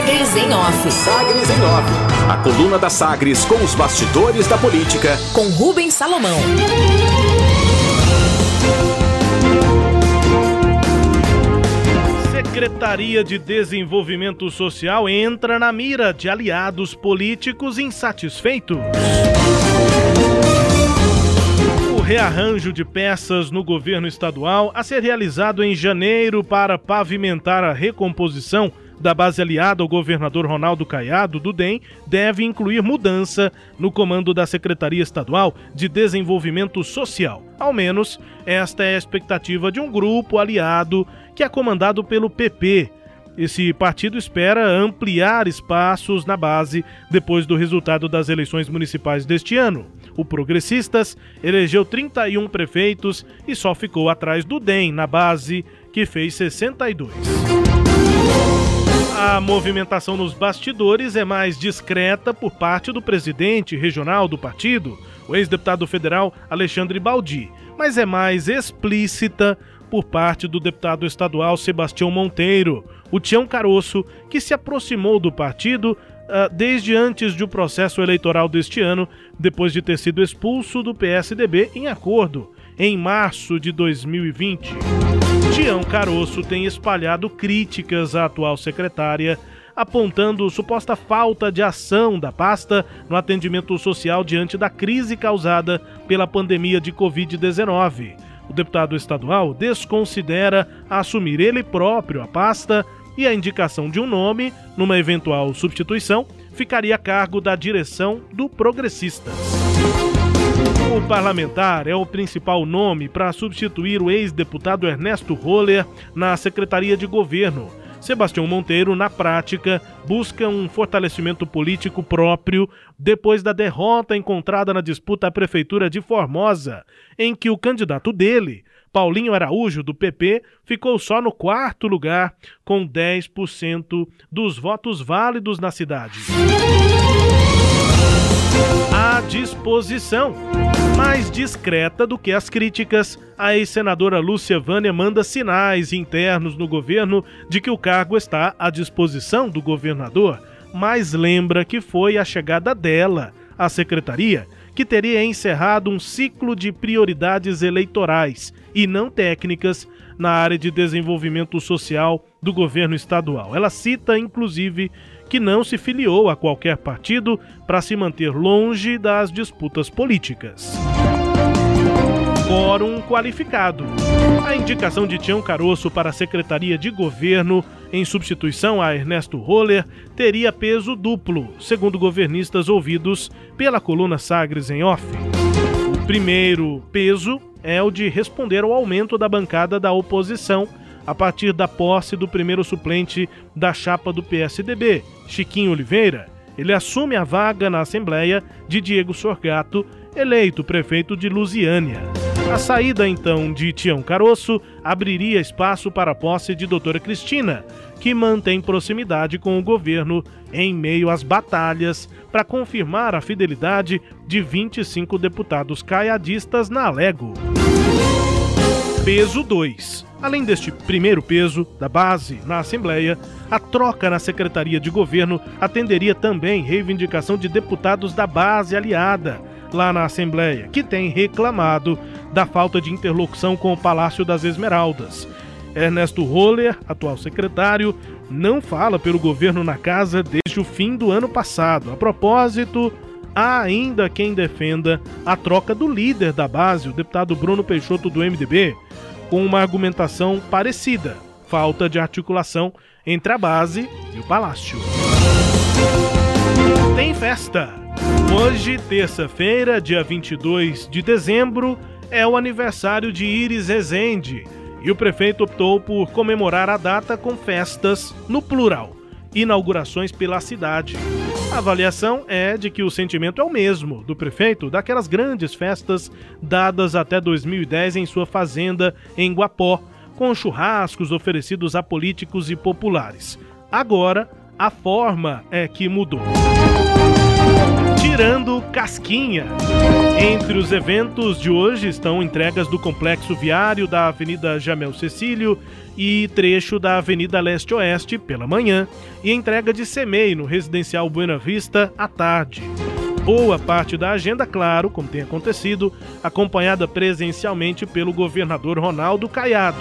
Sagres em Off. Sagres em Off. A coluna da Sagres com os bastidores da política. Com Rubens Salomão. Secretaria de Desenvolvimento Social entra na mira de aliados políticos insatisfeitos. O rearranjo de peças no governo estadual a ser realizado em janeiro para pavimentar a recomposição da base aliada ao governador Ronaldo Caiado, do DEM, deve incluir mudança no comando da Secretaria Estadual de Desenvolvimento Social. Ao menos, esta é a expectativa de um grupo aliado que é comandado pelo PP. Esse partido espera ampliar espaços na base depois do resultado das eleições municipais deste ano. O Progressistas elegeu 31 prefeitos e só ficou atrás do DEM na base, que fez 62. A movimentação nos bastidores é mais discreta por parte do presidente regional do partido, o ex-deputado federal Alexandre Baldi, mas é mais explícita por parte do deputado estadual Sebastião Monteiro, o Tião Caroço, que se aproximou do partido uh, desde antes do processo eleitoral deste ano, depois de ter sido expulso do PSDB em acordo em março de 2020. Tião Caroço tem espalhado críticas à atual secretária, apontando suposta falta de ação da pasta no atendimento social diante da crise causada pela pandemia de Covid-19 o deputado estadual desconsidera assumir ele próprio a pasta e a indicação de um nome, numa eventual substituição, ficaria a cargo da direção do Progressistas. O parlamentar é o principal nome para substituir o ex-deputado Ernesto Roller na Secretaria de Governo, Sebastião Monteiro, na prática, busca um fortalecimento político próprio depois da derrota encontrada na disputa à Prefeitura de Formosa, em que o candidato dele, Paulinho Araújo, do PP, ficou só no quarto lugar, com 10% dos votos válidos na cidade. À disposição mais discreta do que as críticas, a ex-senadora Lúcia Vânia manda sinais internos no governo de que o cargo está à disposição do governador, mas lembra que foi a chegada dela à secretaria que teria encerrado um ciclo de prioridades eleitorais e não técnicas na área de desenvolvimento social do governo estadual. Ela cita, inclusive, que não se filiou a qualquer partido para se manter longe das disputas políticas quórum qualificado. A indicação de Tião Caroço para a Secretaria de Governo, em substituição a Ernesto Roller, teria peso duplo, segundo governistas ouvidos pela coluna Sagres em Off. O primeiro peso é o de responder ao aumento da bancada da oposição a partir da posse do primeiro suplente da chapa do PSDB, Chiquinho Oliveira. Ele assume a vaga na Assembleia de Diego Sorgato, eleito prefeito de Lusiânia. A saída então de Tião Caroço abriria espaço para a posse de doutora Cristina, que mantém proximidade com o governo em meio às batalhas para confirmar a fidelidade de 25 deputados caiadistas na Alego. Peso 2. Além deste primeiro peso da base na Assembleia, a troca na Secretaria de Governo atenderia também reivindicação de deputados da base aliada lá na Assembleia, que tem reclamado da falta de interlocução com o Palácio das Esmeraldas. Ernesto Roller, atual secretário, não fala pelo governo na casa desde o fim do ano passado. A propósito, há ainda quem defenda a troca do líder da base, o deputado Bruno Peixoto do MDB, com uma argumentação parecida: falta de articulação entre a base e o palácio. Tem festa! Hoje, terça-feira, dia 22 de dezembro, é o aniversário de Iris Rezende e o prefeito optou por comemorar a data com festas no plural, inaugurações pela cidade. A avaliação é de que o sentimento é o mesmo do prefeito daquelas grandes festas dadas até 2010 em sua fazenda em Guapó, com churrascos oferecidos a políticos e populares. Agora, a forma é que mudou. Tirando Casquinha. Entre os eventos de hoje estão entregas do complexo viário da Avenida Jamel Cecílio e trecho da Avenida Leste-Oeste pela manhã e entrega de CEMEI no Residencial Buena Vista à tarde. Boa parte da agenda, claro, como tem acontecido, acompanhada presencialmente pelo governador Ronaldo Caiado.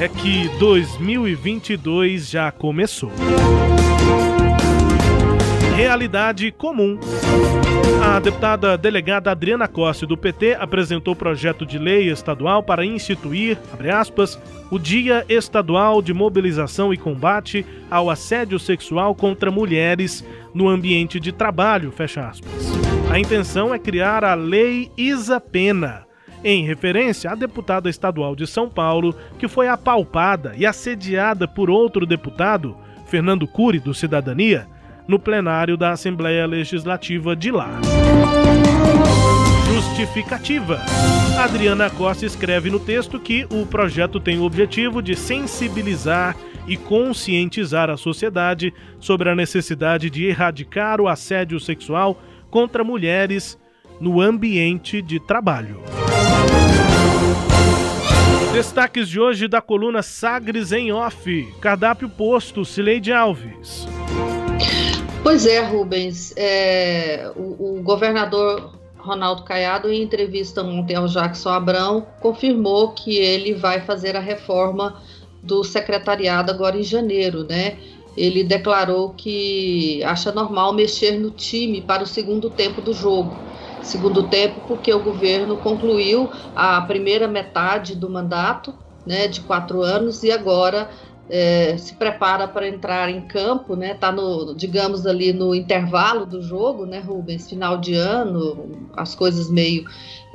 É que 2022 já começou realidade comum. A deputada delegada Adriana Costa, do PT, apresentou projeto de lei estadual para instituir, aspas, o Dia Estadual de Mobilização e Combate ao Assédio Sexual contra Mulheres no Ambiente de Trabalho. A intenção é criar a Lei Isa Pena, em referência à deputada estadual de São Paulo, que foi apalpada e assediada por outro deputado, Fernando Cury, do Cidadania, no plenário da Assembleia Legislativa de lá. Justificativa. Adriana Costa escreve no texto que o projeto tem o objetivo de sensibilizar e conscientizar a sociedade sobre a necessidade de erradicar o assédio sexual contra mulheres no ambiente de trabalho. Destaques de hoje da coluna Sagres em Off. Cardápio posto, Cileide Alves. Pois é, Rubens. É, o, o, governador Ronaldo Caiado, em entrevista ontem ao Jackson Abrão, confirmou que ele vai fazer a reforma do secretariado agora em janeiro, né? Ele declarou que acha normal mexer no time para o segundo tempo do jogo. Segundo tempo, porque o governo concluiu a primeira metade do mandato, né, de quatro anos, e agora é, se prepara para entrar em campo, né? Tá no, digamos ali no intervalo do jogo, né, Rubens? Final de ano, as coisas meio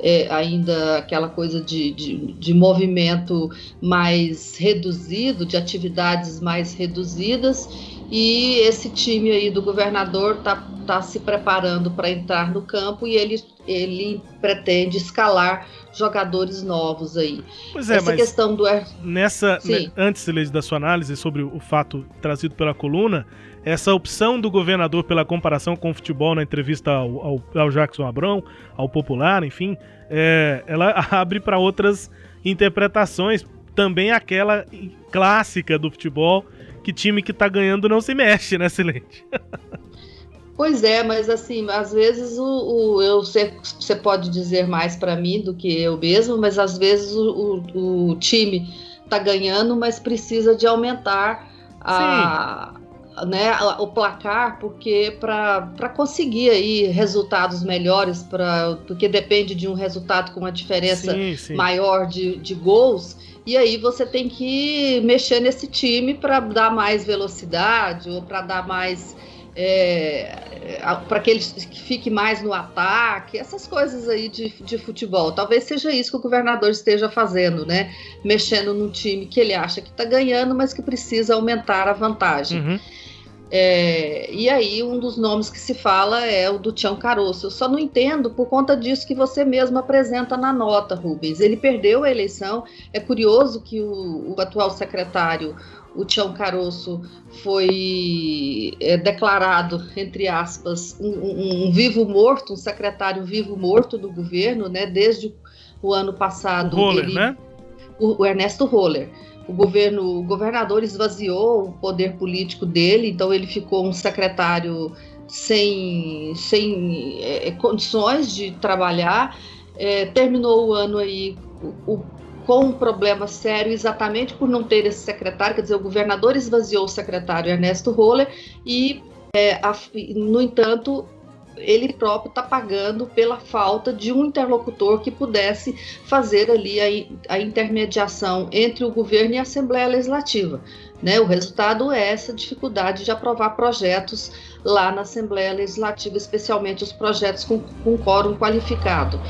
é, ainda aquela coisa de, de, de, movimento mais reduzido, de atividades mais reduzidas, e esse time aí do governador tá, tá se preparando para entrar no campo e ele, ele pretende escalar jogadores novos aí. Pois é, Essa mas questão do nessa né, antes da sua análise sobre o fato trazido pela coluna, essa opção do governador pela comparação com o futebol na entrevista ao, ao, ao Jackson Abrão, ao Popular, enfim, é, ela abre para outras interpretações, também aquela clássica do futebol que time que tá ganhando não se mexe, né, Silente? Pois é, mas assim, às vezes o, o eu sei, você pode dizer mais para mim do que eu mesmo, mas às vezes o, o, o time está ganhando, mas precisa de aumentar a, né, o placar, porque para conseguir aí resultados melhores, pra, porque depende de um resultado com uma diferença sim, sim. maior de, de gols. E aí você tem que mexer nesse time para dar mais velocidade ou para dar mais é, para que ele fique mais no ataque, essas coisas aí de, de futebol. Talvez seja isso que o governador esteja fazendo, né? Mexendo num time que ele acha que está ganhando, mas que precisa aumentar a vantagem. Uhum. É, e aí, um dos nomes que se fala é o do Tião Caroço. Eu só não entendo por conta disso que você mesmo apresenta na nota, Rubens. Ele perdeu a eleição. É curioso que o, o atual secretário, o Tião Caroço foi é, declarado, entre aspas, um, um, um, vivo morto, um secretário vivo morto do governo, né? Desde o ano passado. O Roller, ele, né? O, o, Ernesto Roller. O governo, o governador esvaziou o poder político dele, então ele ficou um secretário sem, sem é, condições de trabalhar. É, terminou o ano aí o, com um problema sério exatamente por não ter esse secretário, quer dizer, o governador esvaziou o secretário Ernesto Roller e, é, a, no entanto, ele próprio está pagando pela falta de um interlocutor que pudesse fazer ali a, a, intermediação entre o governo e a Assembleia Legislativa. Né? O resultado é essa dificuldade de aprovar projetos lá na Assembleia Legislativa, especialmente os projetos com, com quórum qualificado.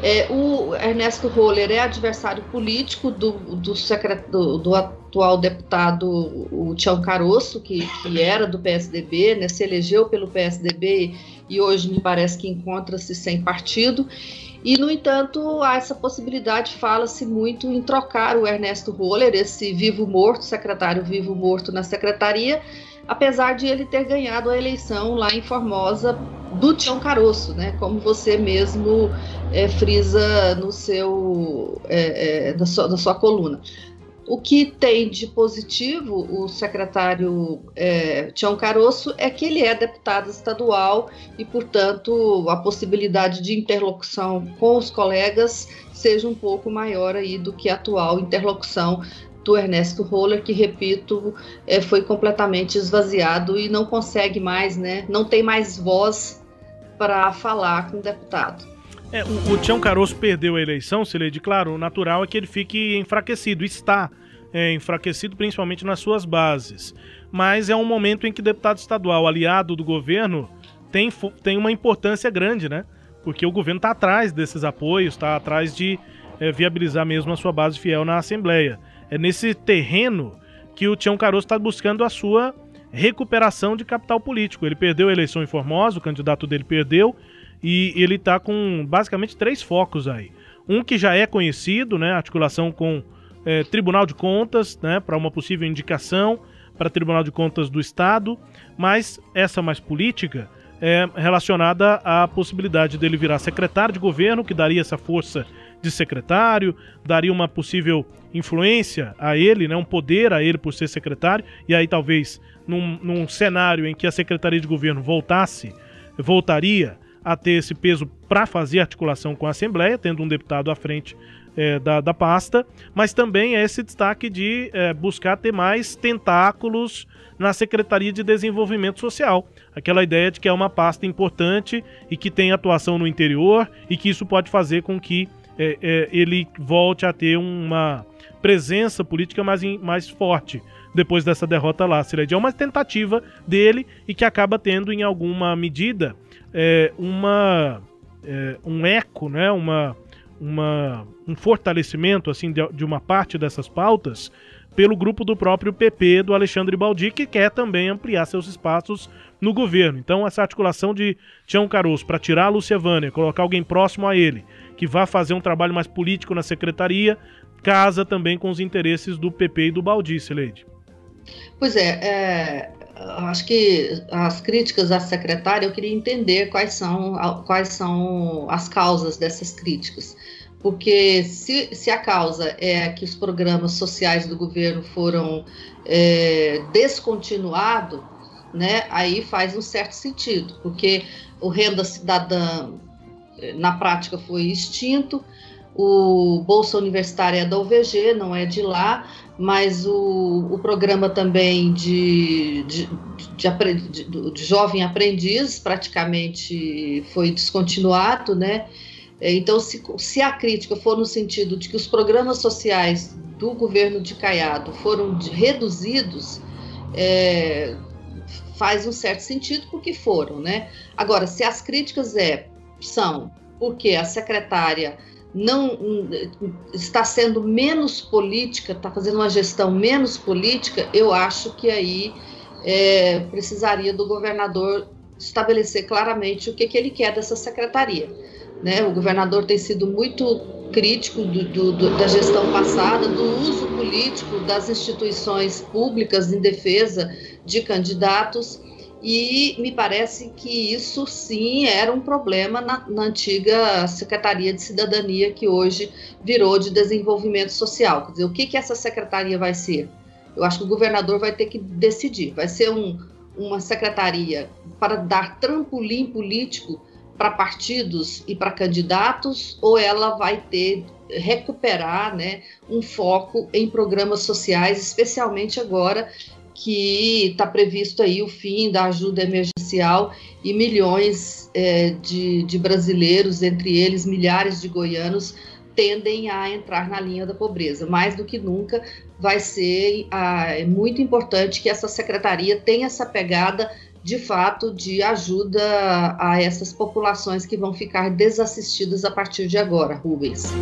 É, o Ernesto Roller é adversário político do, do, do, do atual deputado o Tião Caroço, que, que era do PSDB, né, se elegeu pelo PSDB e hoje me parece que encontra-se sem partido. E, no entanto, há essa possibilidade, fala-se muito em trocar o Ernesto Roller, esse vivo morto, secretário vivo morto na secretaria, apesar de ele ter ganhado a eleição lá em Formosa do Tião Caroço, né? Como você mesmo é, frisa no seu, é, é, na, sua, sua coluna. O que tem de positivo o secretário é, Tião Caroço é que ele é deputado estadual e, portanto, a possibilidade de interlocução com os colegas seja um pouco maior aí do que a atual interlocução do Ernesto Roller, que, repito, é, foi completamente esvaziado e não consegue mais, né? Não tem mais voz para falar com o deputado. É, o, o Tião Caroço perdeu a eleição, se ele claro, o natural é que ele fique enfraquecido, está é, enfraquecido principalmente nas suas bases. Mas é um momento em que deputado estadual, aliado do governo, tem, tem uma importância grande, né? Porque o governo está atrás desses apoios, está atrás de é, viabilizar mesmo a sua base fiel na Assembleia. É nesse terreno que o Tião Caroço está buscando a sua recuperação de capital político. Ele perdeu a eleição em Formosa, o candidato dele perdeu, e ele está com basicamente três focos aí. Um que já é conhecido, né, articulação com é, Tribunal de Contas, né, para uma possível indicação para Tribunal de Contas do Estado, mas essa mais política é relacionada à possibilidade dele virar secretário de governo, que daria essa força de secretário, daria uma possível influência a ele, né, um poder a ele por ser secretário, e aí talvez num, num cenário em que a Secretaria de Governo voltasse, voltaria a ter esse peso para fazer articulação com a Assembleia, tendo um deputado à frente é, da, da pasta, mas também é esse destaque de é, buscar ter mais tentáculos na Secretaria de Desenvolvimento Social. Aquela ideia de que é uma pasta importante e que tem atuação no interior e que isso pode fazer com que é, é ele volte a ter uma presença política mais, mais forte depois dessa derrota lá. Seria é uma tentativa dele e que acaba tendo, em alguma medida, é, uma, é, um eco, né? uma, uma, um fortalecimento assim de, de, uma parte dessas pautas pelo grupo do próprio PP do Alexandre Baldi, que quer também ampliar seus espaços no governo. Então, essa articulação de Tião Caroço para tirar a Lúcia Vânia, colocar alguém próximo a ele, que vá fazer um trabalho mais político na secretaria, casa também com os interesses do PP e do Baldi, Sileide. Pois é, é, acho que as críticas à secretária, eu queria entender quais são, quais são as causas dessas críticas. Porque se, se a causa é que os programas sociais do governo foram é, descontinuados, né, aí faz um certo sentido, porque o renda cidadã na prática foi extinto, o Bolsa Universitária é da UVG, não é de lá, mas o, o programa também de, de, de, de, jovem aprendiz praticamente foi descontinuado, né? Então, se, se a crítica for no sentido de que os programas sociais do governo de Caiado foram reduzidos, é, faz um certo sentido porque foram, né? Agora, se as críticas é, são porque a secretária não está sendo menos política, está fazendo uma gestão menos política, eu acho que aí é, precisaria do governador estabelecer claramente o que, que ele quer dessa secretaria. Né? O governador tem sido muito crítico do, do, do, da gestão passada, do uso político das instituições públicas em defesa de candidatos e me parece que isso sim era um problema na, na, antiga Secretaria de Cidadania, que hoje virou de Desenvolvimento Social. Quer dizer, o que, que essa secretaria vai ser? Eu acho que o governador vai ter que decidir. Vai ser um, uma secretaria para dar trampolim político para partidos e para candidatos, ou ela vai ter recuperar né, um foco em programas sociais, especialmente agora que está previsto aí o fim da ajuda emergencial e milhões é, de, de brasileiros, entre eles milhares de goianos, tendem a entrar na linha da pobreza. Mais do que nunca, vai ser ah, muito importante que essa secretaria tenha essa pegada de fato de ajuda a essas populações que vão ficar desassistidas a partir de agora, Rubens.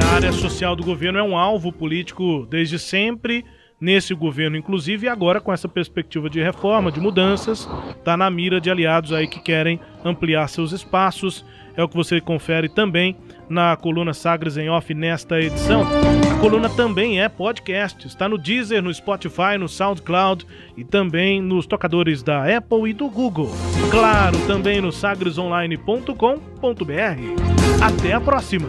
A área social do governo é um alvo político desde sempre nesse governo, inclusive, e agora com essa perspectiva de reforma, de mudanças, está na mira de aliados aí que querem ampliar seus espaços. É o que você confere também na coluna Sagres em Off nesta edição. A coluna também é podcast, está no Deezer, no Spotify, no SoundCloud e também nos tocadores da Apple e do Google. Claro, também no sagresonline.com.br. Até a próxima!